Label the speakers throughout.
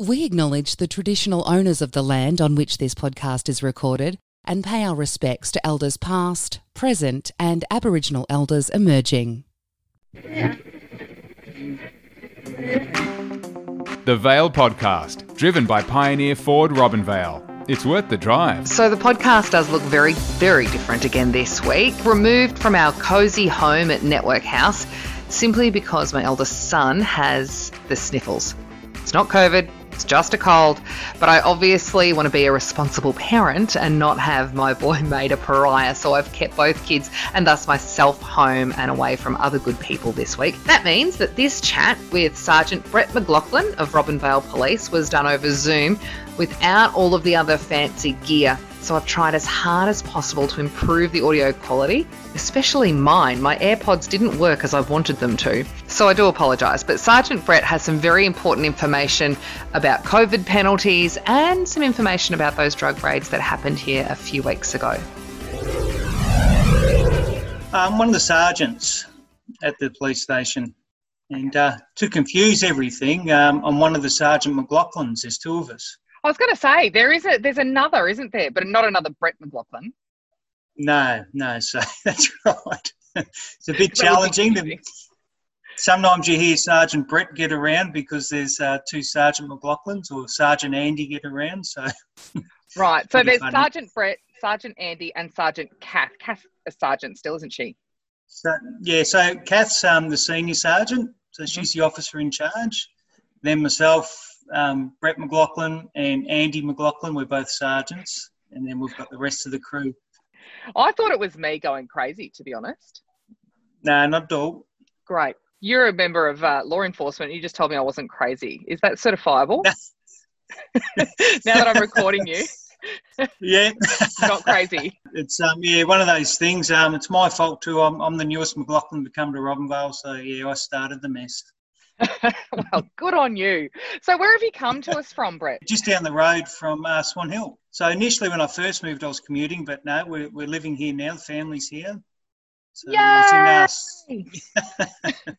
Speaker 1: We acknowledge the traditional owners of the land on which this podcast is recorded and pay our respects to elders past, present, and Aboriginal elders emerging.
Speaker 2: The Vale Podcast, driven by Pioneer Ford Robinvale. It's worth the drive.
Speaker 3: So the podcast does look very, very different again this week. Removed from our cosy home at Network House simply because my eldest son has the sniffles. It's not COVID, it's just a cold, but I obviously want to be a responsible parent and not have my boy made a pariah, so I've kept both kids and thus myself home and away from other good people this week. That means that this chat with Sergeant Brett McLaughlin of Robinvale Police was done over Zoom without all of the other fancy gear so I've tried as hard as possible to improve the audio quality, especially mine. My AirPods didn't work as I wanted them to. So I do apologise, but Sergeant Brett has some very important information about COVID penalties and some information about those drug raids that happened here a few weeks ago.
Speaker 4: I'm one of the sergeants at the police station. And uh, to confuse everything, um, I'm one of the Sergeant McLaughlins. There's two of us.
Speaker 3: I was going to say there is a there's another, isn't there? But not another Brett McLaughlin.
Speaker 4: No, no. So that's right. it's a bit challenging. Sometimes you hear Sergeant Brett get around because there's uh, two Sergeant McLaughlins or Sergeant Andy get around. So
Speaker 3: right. So there's funny. Sergeant Brett, Sergeant Andy, and Sergeant Kath. Kath a sergeant still, isn't she?
Speaker 4: So yeah. So Kath's um, the senior sergeant. So she's the officer in charge. Then myself, um, Brett McLaughlin and Andy McLaughlin. We're both sergeants, and then we've got the rest of the crew.
Speaker 3: I thought it was me going crazy, to be honest.
Speaker 4: No, not at all.
Speaker 3: Great. You're a member of uh, law enforcement. You just told me I wasn't crazy. Is that certifiable? now that I'm recording you.
Speaker 4: yeah.
Speaker 3: not crazy.
Speaker 4: It's um yeah one of those things. Um, it's my fault too. I'm, I'm the newest McLaughlin to come to Robinvale, so yeah, I started the mess.
Speaker 3: well, good on you. So, where have you come to us from, Brett?
Speaker 4: Just down the road from uh, Swan Hill. So, initially, when I first moved, I was commuting, but no, we're, we're living here now. The family's here.
Speaker 3: So Yay! I
Speaker 4: was in, uh,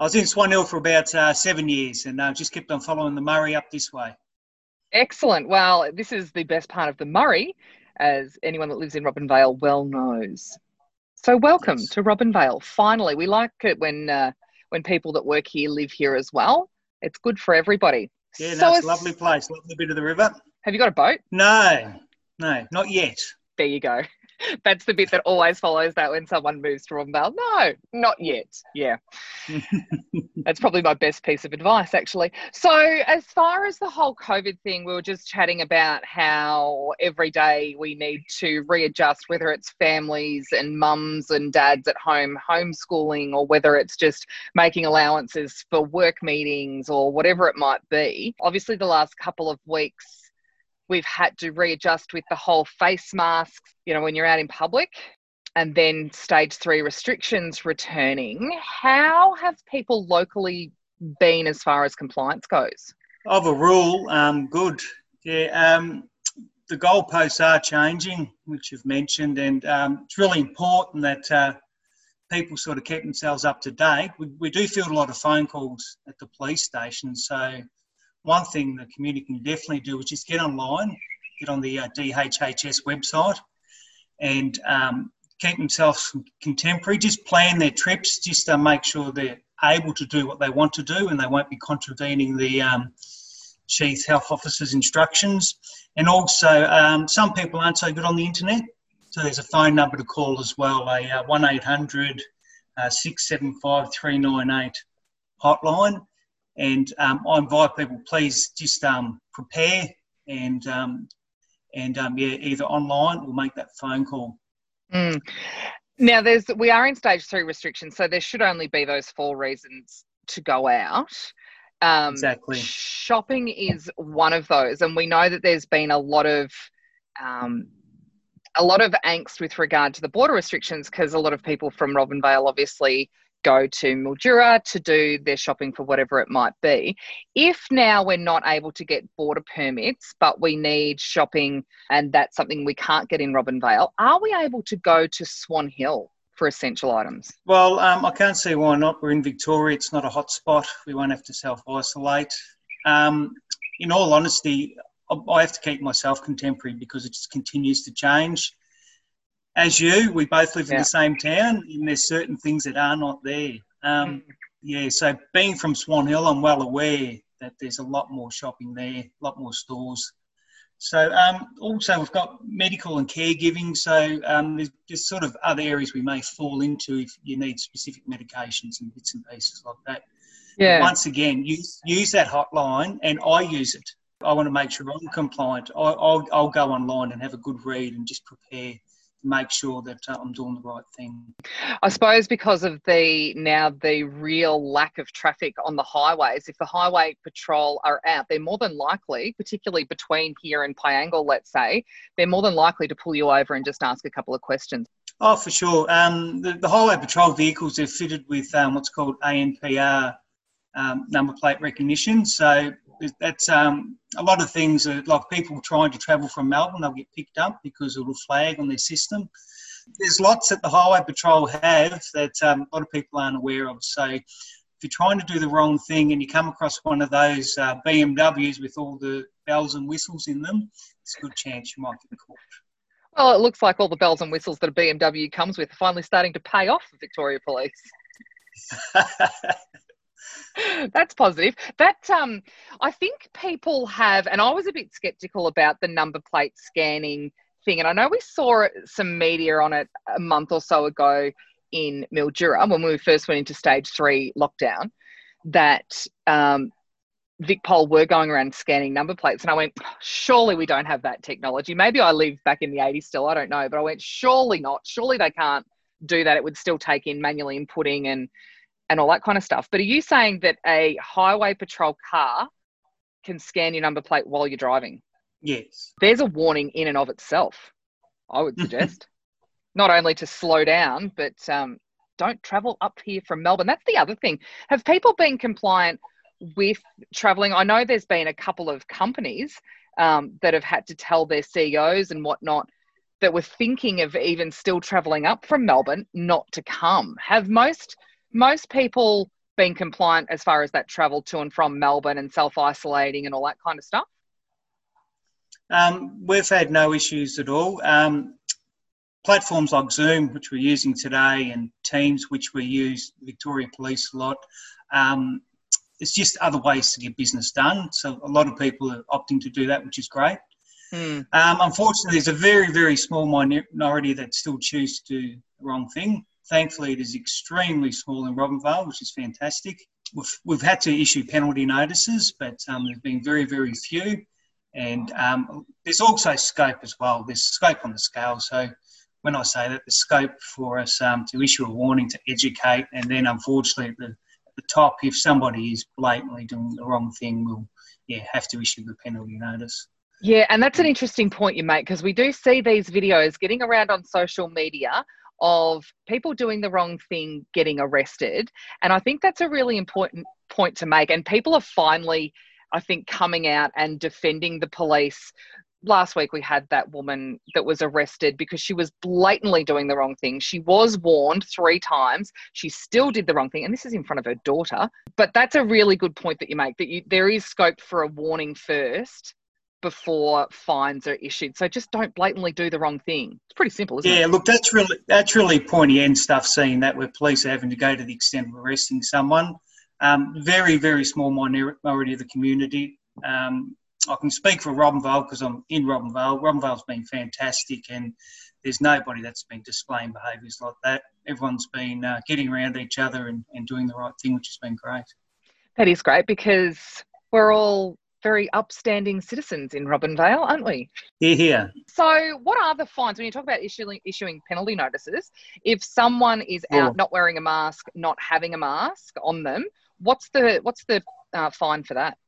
Speaker 4: I was in Swan Hill for about uh, seven years and uh, just kept on following the Murray up this way.
Speaker 3: Excellent. Well, this is the best part of the Murray, as anyone that lives in Robinvale well knows. So, welcome yes. to Robinvale. Finally, we like it when uh, when people that work here live here as well. It's good for everybody.
Speaker 4: Yeah, no, it's a lovely place, lovely bit of the river.
Speaker 3: Have you got a boat?
Speaker 4: No, no, not yet.
Speaker 3: There you go. That's the bit that always follows that when someone moves to Robinvale. No, not yet. Yeah. That's probably my best piece of advice, actually. So, as far as the whole COVID thing, we were just chatting about how every day we need to readjust, whether it's families and mums and dads at home homeschooling, or whether it's just making allowances for work meetings or whatever it might be. Obviously, the last couple of weeks, we've had to readjust with the whole face masks, you know, when you're out in public, and then stage three restrictions returning. How have people locally been as far as compliance goes?
Speaker 4: Overall, um, good. Yeah, um, the goalposts are changing, which you've mentioned, and um, it's really important that uh, people sort of keep themselves up to date. We, we do field a lot of phone calls at the police station, so one thing the community can definitely do is just get online, get on the uh, DHHS website, and um, keep themselves contemporary. Just plan their trips, just to make sure they're able to do what they want to do, and they won't be contravening the um, chief health officer's instructions. And also, um, some people aren't so good on the internet, so there's a phone number to call as well, a uh, one eight hundred uh, six seven five three nine eight hotline and um, I invite people, please just um, prepare and um, and um, yeah, either online or make that phone call.
Speaker 3: Mm. Now, there's we are in stage three restrictions, so there should only be those four reasons to go out.
Speaker 4: Um, exactly.
Speaker 3: Shopping is one of those, and we know that there's been a lot of um, a lot of angst with regard to the border restrictions because a lot of people from Robinvale obviously go to Mildura to do their shopping for whatever it might be. If now we're not able to get border permits, but we need shopping and that's something we can't get in Robinvale, are we able to go to Swan Hill? For essential items?
Speaker 4: Well, um, I can't see why not. We're in Victoria, it's not a hot spot. We won't have to self isolate. Um, in all honesty, I have to keep myself contemporary because it just continues to change. As you, we both live yeah. in the same town, and there's certain things that are not there. Um, mm. yeah, so being from Swan Hill, I'm well aware that there's a lot more shopping there, a lot more stores. So um, also we've got medical and caregiving. So um, there's just sort of other areas we may fall into if you need specific medications and bits and pieces like that. Yeah. But once again, use use that hotline, and I use it. I want to make sure I'm compliant. I, will I'll go online and have a good read and just prepare make sure that uh, I'm doing the right thing.
Speaker 3: I suppose because of the now the real lack of traffic on the highways, if the highway patrol are out, they're more than likely, particularly between here and Piangil, let's say, they're more than likely to pull you over and just ask a couple of questions.
Speaker 4: Oh, for sure. Um, the, the, highway patrol vehicles are fitted with um, what's called ANPR um, number plate recognition. So that's um, a lot of things are, like people trying to travel from Melbourne, they'll get picked up because it'll flag on their system. There's lots that the Highway Patrol have that um, a lot of people aren't aware of. So if you're trying to do the wrong thing and you come across one of those uh, BMWs with all the bells and whistles in them, it's a good chance you might get caught.
Speaker 3: Well, it looks like all the bells and whistles that a BMW comes with are finally starting to pay off for Victoria Police. That's positive. That um, I think people have, and I was a bit skeptical about the number plate scanning thing, and I know we saw some media on it a month or so ago in Mildura when we first went into stage three lockdown. That um, VicPol were going around scanning number plates, and I went, surely we don't have that technology. Maybe I live back in the 80s still, I don't know, but I went, surely not. Surely they can't do that. It would still take in manually inputting and and all that kind of stuff. But are you saying that a highway patrol car can scan your number plate while you're driving?
Speaker 4: Yes.
Speaker 3: There's a warning in and of itself, I would suggest. Not only to slow down, but um, don't travel up here from Melbourne. That's the other thing. Have people been compliant with traveling? I know there's been a couple of companies um, that have had to tell their CEOs and whatnot that were thinking of even still traveling up from Melbourne not to come. Have most most people been compliant as far as that travel to and from Melbourne and self isolating and all that kind of stuff?
Speaker 4: Um, we've had no issues at all. Um, platforms like Zoom, which we're using today, and Teams, which we use Victoria Police a lot, um, it's just other ways to get business done. So a lot of people are opting to do that, which is great. Mm. unfortunately, there's a very, very small minority that still choose to do the wrong thing. Thankfully, it is extremely small in Robinvale, which is fantastic. We've, we've had to issue penalty notices, but um, there's been very, very few. And um, there's also scope as well. There's scope on the scale. So when I say that, the scope for us um, to issue a warning to educate, and then unfortunately at the, at the top, if somebody is blatantly doing the wrong thing, we'll yeah have to issue the penalty notice.
Speaker 3: Yeah, and that's an interesting point you make because we do see these videos getting around on social media of people doing the wrong thing getting arrested. And I think that's a really important point to make. And people are finally, I think, coming out and defending the police. Last week, we had that woman that was arrested because she was blatantly doing the wrong thing. She was warned three times. She still did the wrong thing. And this is in front of her daughter. But that's a really good point that you make that you, there is scope for a warning first before fines are issued. So just don't blatantly do the wrong thing. It's pretty simple, isn't
Speaker 4: yeah,
Speaker 3: it?
Speaker 4: Yeah, look, that's really that's really pointy end stuff. Seeing that where police are having to go to the extent of arresting someone, um, very very small minority of the community. Um, I can speak for Robinvale because I'm in Robinvale. Robinvale's been fantastic, and there's nobody that's been displaying behaviours like that. Everyone's been uh, getting around each other and, and doing the right thing, which has been great.
Speaker 3: That is great because we're all very upstanding citizens in Robinvale, aren't we?
Speaker 4: Yeah.
Speaker 3: So, what are the fines when you talk about issuing issuing penalty notices? If someone is out not wearing a mask, not having a mask on them, what's the what's the uh, fine for that?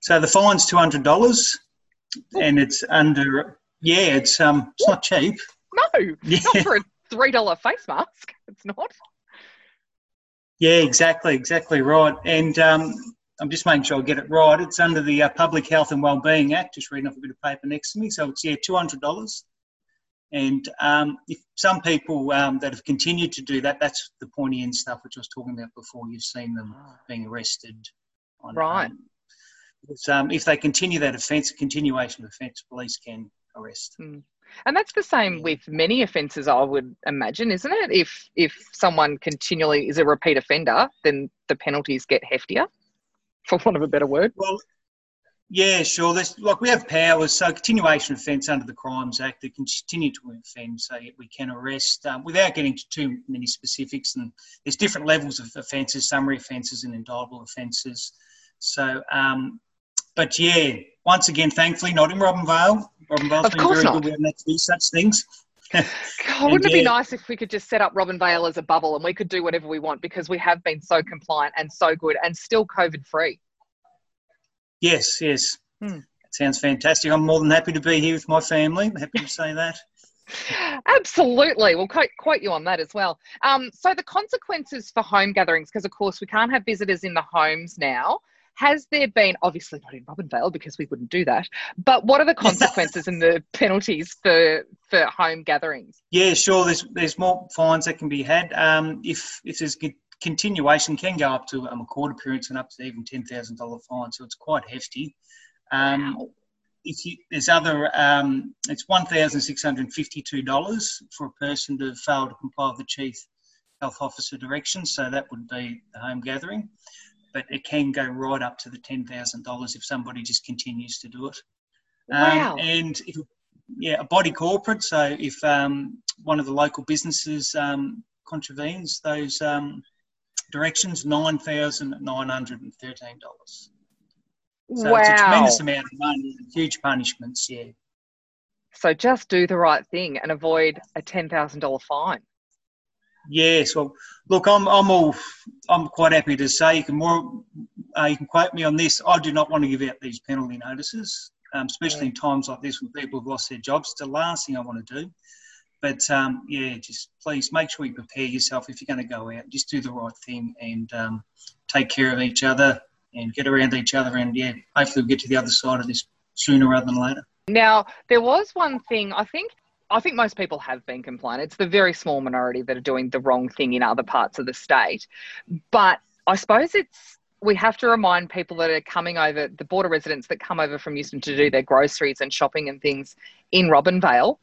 Speaker 4: So the fine's two hundred dollars, and it's under. Yeah, it's um, it's not cheap.
Speaker 3: No, yeah. not for a three dollar face mask. It's not.
Speaker 4: Yeah, exactly, exactly right. And um, I'm just making sure I get it right. It's under the uh, Public Health and Wellbeing Act. Just reading off a bit of paper next to me. So it's yeah, two hundred dollars. And um, if some people um, that have continued to do that, that's the pointy end stuff which I was talking about before. You've seen them being arrested.
Speaker 3: On, right. Um,
Speaker 4: um, if they continue that offence, a continuation of offence, police can arrest.
Speaker 3: Mm. And that's the same with many offences, I would imagine, isn't it? If if someone continually is a repeat offender, then the penalties get heftier, for want of a better word.
Speaker 4: Well, yeah, sure. There's, like we have powers, so continuation offence under the Crimes Act, they continue to offend, so we can arrest um, without getting to too many specifics. And there's different levels of offences, summary offences and indictable offences. So, um, but yeah, once again, thankfully, not in Robinvale. Robinvale's
Speaker 3: Of
Speaker 4: been very
Speaker 3: not.
Speaker 4: good to do such things.
Speaker 3: God, wouldn't it be nice if we could just set up Robinvale as a bubble and we could do whatever we want because we have been so compliant and so good and still COVID free?
Speaker 4: Yes, yes.
Speaker 3: Hmm.
Speaker 4: That sounds fantastic. I'm more than happy to be here with my family. I'm happy to say that.
Speaker 3: Absolutely. We'll quote, quote you on that as well. Um, so, the consequences for home gatherings, because of course we can't have visitors in the homes now. Has there been, obviously not in Robinvale because we wouldn't do that, but what are the consequences and the penalties for, for home gatherings?
Speaker 4: Yeah, sure. There's there's more fines that can be had. Um, if if there's con- continuation, can go up to um, a court appearance and up to even ten thousand dollar fine. So it's quite hefty. Um, if you, there's other, um, it's one thousand six hundred fifty-two dollars for a person to fail to comply with the chief health officer directions. So that would be the home gathering, but it can go right up to the ten thousand dollars if somebody just continues to do it. Um,
Speaker 3: Wow.
Speaker 4: And if, yeah, a body corporate. So if um, one of the local businesses um, contravenes those um, directions, nine thousand nine hundred and thirteen dollars. So
Speaker 3: wow.
Speaker 4: it's a tremendous amount of money, and huge punishments. Yeah.
Speaker 3: So just do the right thing and avoid a $10,000 fine.
Speaker 4: Yes. Well, look, I'm I'm all I'm quite happy to say you can more uh, you can quote me on this. I do not want to give out these penalty notices, um, especially in times like this when people have lost their jobs. It's the last thing I want to do. But um, yeah, just please make sure you prepare yourself if you're going to go out. Just do the right thing and um, take care of each other and get around each other. And yeah, hopefully we'll get to the other side of this sooner rather than later.
Speaker 3: Now, there was one thing I think I think most people have been compliant. It's the very small minority that are doing the wrong thing in other parts of the state. But I suppose it's we have to remind people that are coming over, the border residents that come over from Euston to do their groceries and shopping and things in Robinvale,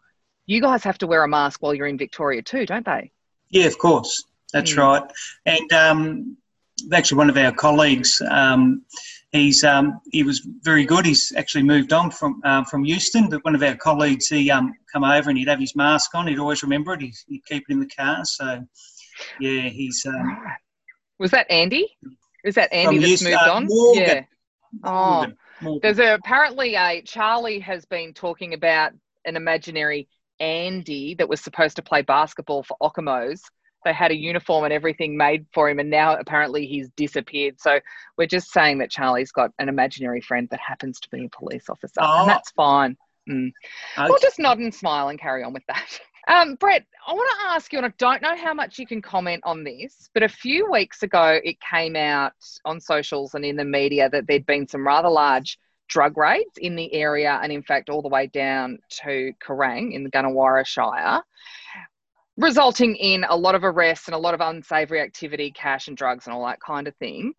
Speaker 3: you guys have to wear a mask while you're in Victoria too, don't they?
Speaker 4: Yeah, of course. That's
Speaker 3: Mm.
Speaker 4: right. And um, actually, one of our colleagues, um, he's um, he was very good. He's actually moved on from um, from Euston, but one of our colleagues, he um, come over and he'd have his mask on. He'd always remember it. He'd, he'd keep it in the car. So, yeah, he's um,
Speaker 3: Was that Andy? Is that Andy that's
Speaker 4: Euston-
Speaker 3: moved
Speaker 4: uh,
Speaker 3: on?
Speaker 4: Morgan.
Speaker 3: Yeah. Oh,
Speaker 4: Morgan- Morgan.
Speaker 3: There's a, apparently a Charlie has been talking about an imaginary Andy that was supposed to play basketball for Okamos. They had a uniform and everything made for him, and now apparently he's disappeared. So we're just saying that Charlie's got an imaginary friend that happens to be a police officer,
Speaker 4: Oh.
Speaker 3: and that's fine. Mm.
Speaker 4: Okay.
Speaker 3: We'll just nod and smile and carry on with that. Um, Brett, I want to ask you, and I don't know how much you can comment on this, but a few weeks ago it came out on socials and in the media that there'd been some rather large drug raids in the area, and in fact, all the way down to Kerang in the Gannawarra Shire, resulting in a lot of arrests and a lot of unsavoury activity, cash and drugs, and all that kind of thing.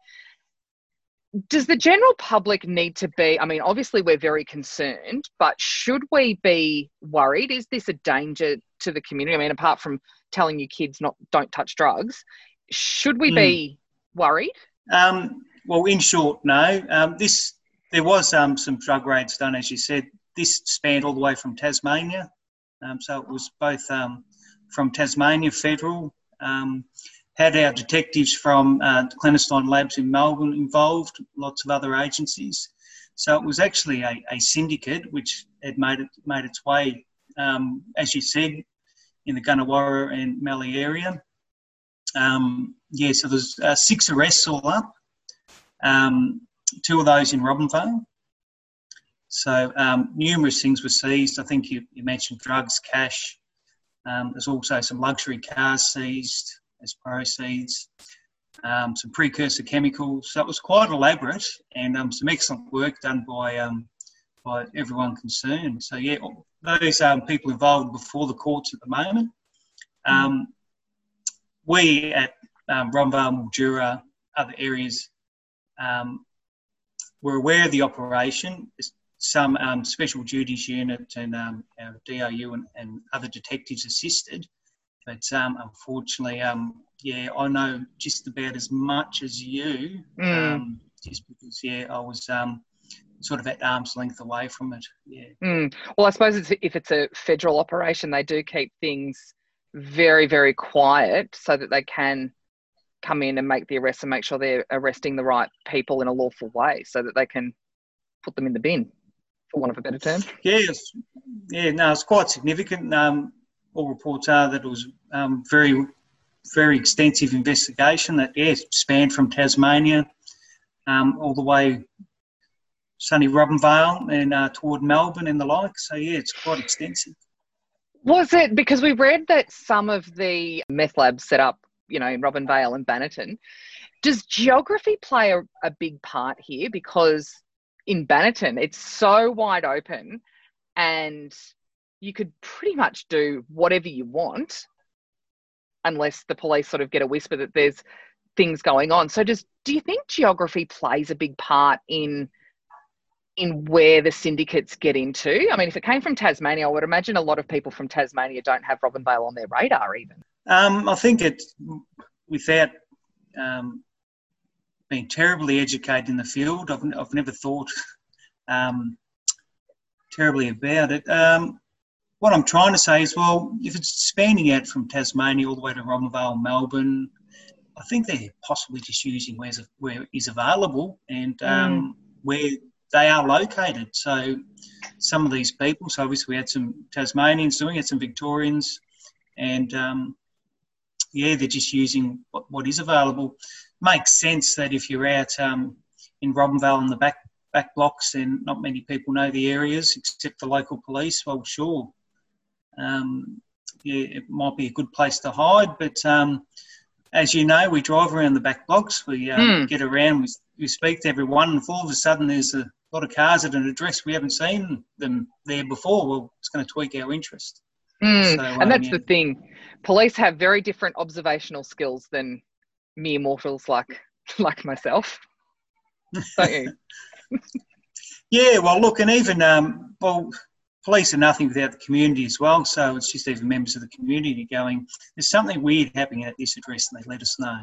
Speaker 3: Does the general public need to be i mean obviously we're very concerned but should we be worried? Is this a danger to the community? I mean apart from telling your kids not don't touch drugs should we be worried?
Speaker 4: Um, well, in short, no. Um, this there was um, some drug raids done, as you said. This spanned all the way from Tasmania, um, so it was both um, from Tasmania Federal. Um, had our detectives from uh, the Clandestine Labs in Melbourne involved, lots of other agencies. So it was actually a, a syndicate which had made it made its way, um, as you said, in the Gannawarra and Mallee area. Um, yeah, so there's uh, six arrests all up, um, two of those in Robinvale. So um, numerous things were seized. I think you, you mentioned drugs, cash. Um, there's also some luxury cars seized as proceeds, um, some precursor chemicals. So it was quite elaborate and um, some excellent work done by um, by everyone concerned. So yeah, those um, people involved before the courts at the moment. Um, we at um, Robinvale, Mildura, other areas, we're aware of the operation. Some um, special duties unit and um, our DIU and, and, other detectives assisted, but um, unfortunately, um, yeah, I know just about as much as you,
Speaker 3: Mm.
Speaker 4: just because yeah, I was sort of at arm's length away from it. Yeah.
Speaker 3: Mm. Well, I suppose it's, if it's a federal operation, they do keep things very, very quiet so that they can come in and make the arrest and make sure they're arresting the right people in a lawful way so that they can put them in the bin, for want of a better term.
Speaker 4: Yeah, it's, yeah, no, it's quite significant. Um, all reports are that it was um, very, very extensive investigation that, yeah, spanned from Tasmania um, all the way sunny Robinvale and uh, toward Melbourne and the like. So, yeah, it's quite extensive.
Speaker 3: Was it because we read that some of the meth labs set up, you know, in Robinvale and Bannerton? Does geography play a, a big part here? Because in Bannerton, it's so wide open and you could pretty much do whatever you want unless the police sort of get a whisper that there's things going on. So does do you think geography plays a big part in in where the syndicates get into? I mean, if it came from Tasmania, I would imagine a lot of people from Tasmania don't have Robin Robinvale on their radar even.
Speaker 4: Um, I think it, without um, being terribly educated in the field, I've, I've never thought um, terribly about it. Um, what I'm trying to say is, well, if it's spanning out from Tasmania all the way to Robinvale, Melbourne, I think they're possibly just using where's, where is available and um, mm. where they are located. So some of these people, so obviously we had some Tasmanians doing it, some Victorians, and um, yeah, they're just using what, what is available. Makes sense that if you're out um, in Robinvale in the back back blocks and not many people know the areas except the local police, well, sure. Um, yeah, it might be a good place to hide, but um, as you know, we drive around the back blocks, we uh, mm. get around, we, we speak to everyone, and all of a sudden there's a lot of cars at an address we haven't seen them there before, well, it's going to tweak our interest.
Speaker 3: Mm. So, and um, that's yeah. the thing. Police have very different observational skills than mere mortals like like myself. Don't you?
Speaker 4: yeah, well, look, and even um, well, police are nothing without the community as well. So it's just even members of the community going, "There's something weird happening at this address," and they let us know.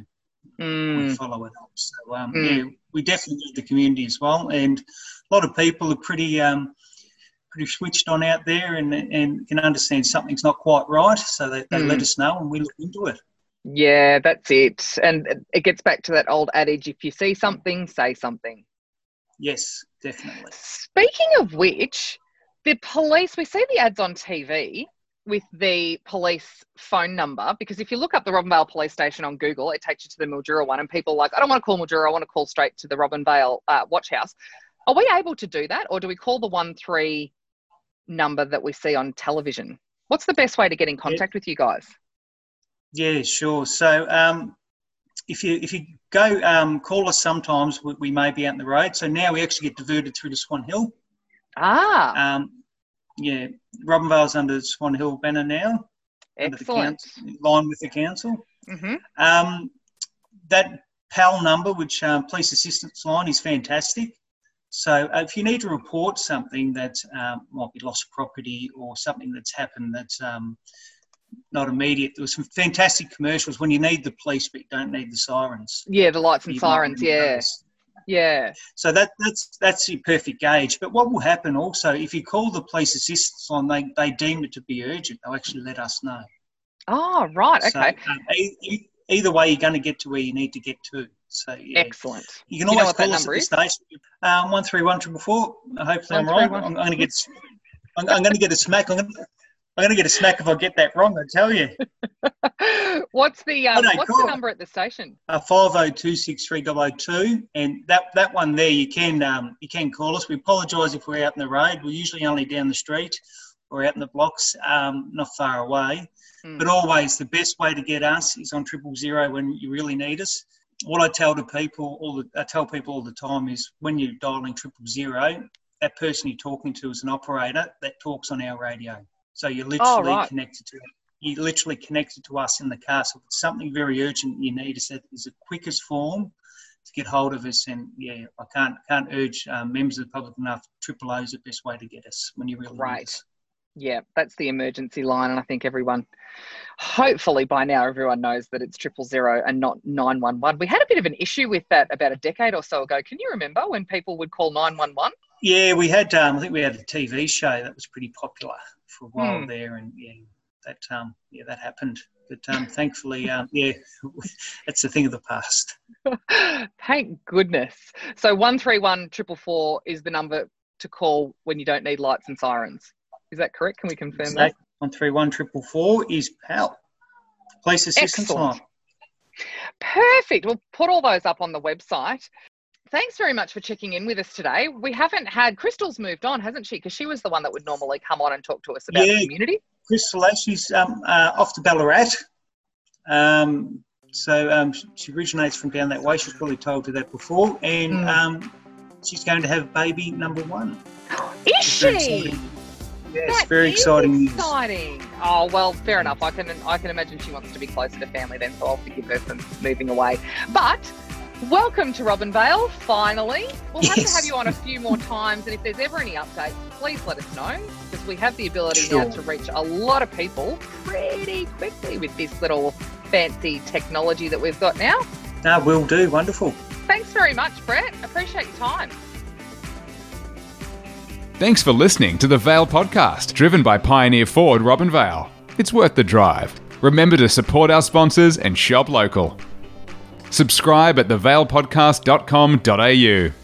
Speaker 3: Mm.
Speaker 4: We follow it up. So um, mm. yeah, we definitely need the community as well, and a lot of people are pretty um, pretty switched on out there and and can understand something's not quite right, so they, they mm. let us know and we look into it.
Speaker 3: Yeah, that's it. And it gets back to that old adage if you see something, say something.
Speaker 4: Yes, definitely.
Speaker 3: Speaking of which, the police, we see the ads on TV with the police phone number because if you look up the Robinvale police station on Google, it takes you to the Mildura one, and people are like, I don't want to call Mildura, I want to call straight to the Robinvale uh, watch house. Are we able to do that, or do we call the one three number that we see on television? What's the best way to get in contact yeah. with you guys?
Speaker 4: Yeah, sure. So um, if you if you go um, call us, sometimes we, we, may be out in the road. So now we actually get diverted through to Swan Hill.
Speaker 3: Ah.
Speaker 4: Um, yeah, Robinvale's under Swan Hill banner now.
Speaker 3: Excellent.
Speaker 4: Council, line with the council.
Speaker 3: Mm-hmm.
Speaker 4: Um, that PAL number, which um, police assistance line, is fantastic. So uh, if you need to report something that um, might be lost property or something that's happened that's um, not immediate, there was some fantastic commercials when you need the police but you don't need the sirens.
Speaker 3: Yeah, the lights and sirens. Yeah. Yeah.
Speaker 4: So that that's that's your perfect gauge. But what will happen also if you call the police assistance line, they, they deem it to be urgent. They'll actually let us know.
Speaker 3: Oh right, okay.
Speaker 4: So, um, either way, you're going to get to where you need to get to. So yeah.
Speaker 3: excellent.
Speaker 4: You can always you call us at the station. Um, one three one triple four. Hopefully, I'm right. I'm, I'm going to get. I'm, I'm going to get a smack. I'm going to, I'm going to get a smack if I get that wrong. I tell you.
Speaker 3: what's the um, what's the number at the station?
Speaker 4: Uh, five zero two six three double two, and that that one there you can um, you can call us. We apologise if we're out in the road. We're usually only down the street or out in the blocks, um, not far away. Mm. But always the best way to get us is on triple zero when you really need us. What I tell to people all the I tell people all the time is when you're dialing triple zero, that person you're talking to is an operator that talks on our radio. So you're oh, literally oh, right. connected to you literally connected to us in the car. So if it's something very urgent you need, is that is the quickest form to get hold of us. And yeah, I can't can't urge um, members of the public enough. Triple O is the best way to get us when you really right. need us.
Speaker 3: Yeah, that's the emergency line, and I think everyone, hopefully by now, everyone knows that it's triple zero and not nine one one. We had a bit of an issue with that about a decade or so ago. Can you remember when people would call nine one one?
Speaker 4: Yeah, we had. Um, I think we had a TV show that was pretty popular for a while hmm. there, and yeah, that um, yeah, that happened. But um, thankfully, um, yeah, it's a thing of the past.
Speaker 3: Thank goodness. So one three one triple four is the number to call when you don't need lights and sirens. Is that correct? Can we confirm so that?
Speaker 4: One three one triple four is PAL. Police assistance line.
Speaker 3: Perfect. We'll put all those up on the website. Thanks very much for checking in with us today. We haven't had Crystal's moved on, hasn't she? Because she was the one that would normally come on and talk to us about yeah, the community.
Speaker 4: Crystal, she's um, uh, off to Ballarat. Um, so um, she originates from down that way. She's probably told you that before, and mm. um, she's going to have baby number one.
Speaker 3: Is she?
Speaker 4: Yes, very exciting.
Speaker 3: Exciting. Oh well, fair enough. I can I can imagine she wants to be closer to family then, so I'll forgive her for moving away. But welcome to Robinvale. Finally, we'll have yes. to have you on a few more times, and if there's ever any updates, please let us know because we have the ability sure. now to reach a lot of people pretty quickly with this little fancy technology that we've got now.
Speaker 4: No, will do. Wonderful.
Speaker 3: Thanks very much, Brett. Appreciate your time.
Speaker 2: Thanks for listening to the Vale podcast, driven by Pioneer Ford Robinvale. It's worth the drive. Remember to support our sponsors and shop local. Subscribe at thevalepodcast.com.au.